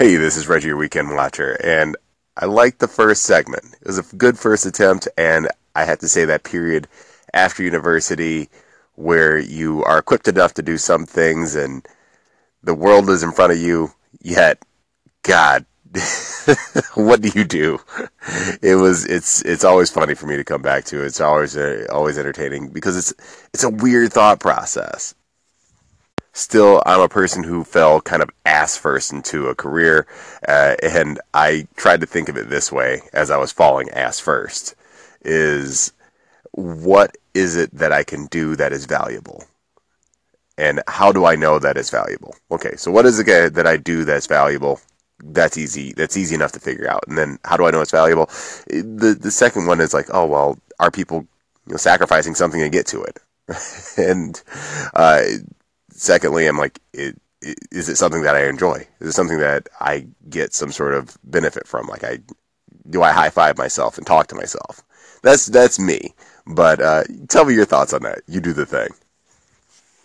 Hey, this is Reggie, your weekend watcher, and I liked the first segment. It was a good first attempt, and I have to say that period after university where you are equipped enough to do some things and the world is in front of you, yet, God, what do you do? It was it's it's always funny for me to come back to. It's always uh, always entertaining because it's it's a weird thought process still I'm a person who fell kind of ass first into a career, uh, and I tried to think of it this way as I was falling ass first: is what is it that I can do that is valuable, and how do I know that it's valuable? Okay, so what is it that I do that's valuable? That's easy. That's easy enough to figure out. And then how do I know it's valuable? The the second one is like, oh well, are people you know, sacrificing something to get to it? and uh, secondly, I'm like, it, it, is it something that I enjoy? Is it something that I get some sort of benefit from? Like, I do I high five myself and talk to myself? That's that's me. But uh, tell me your thoughts on that. You do the thing.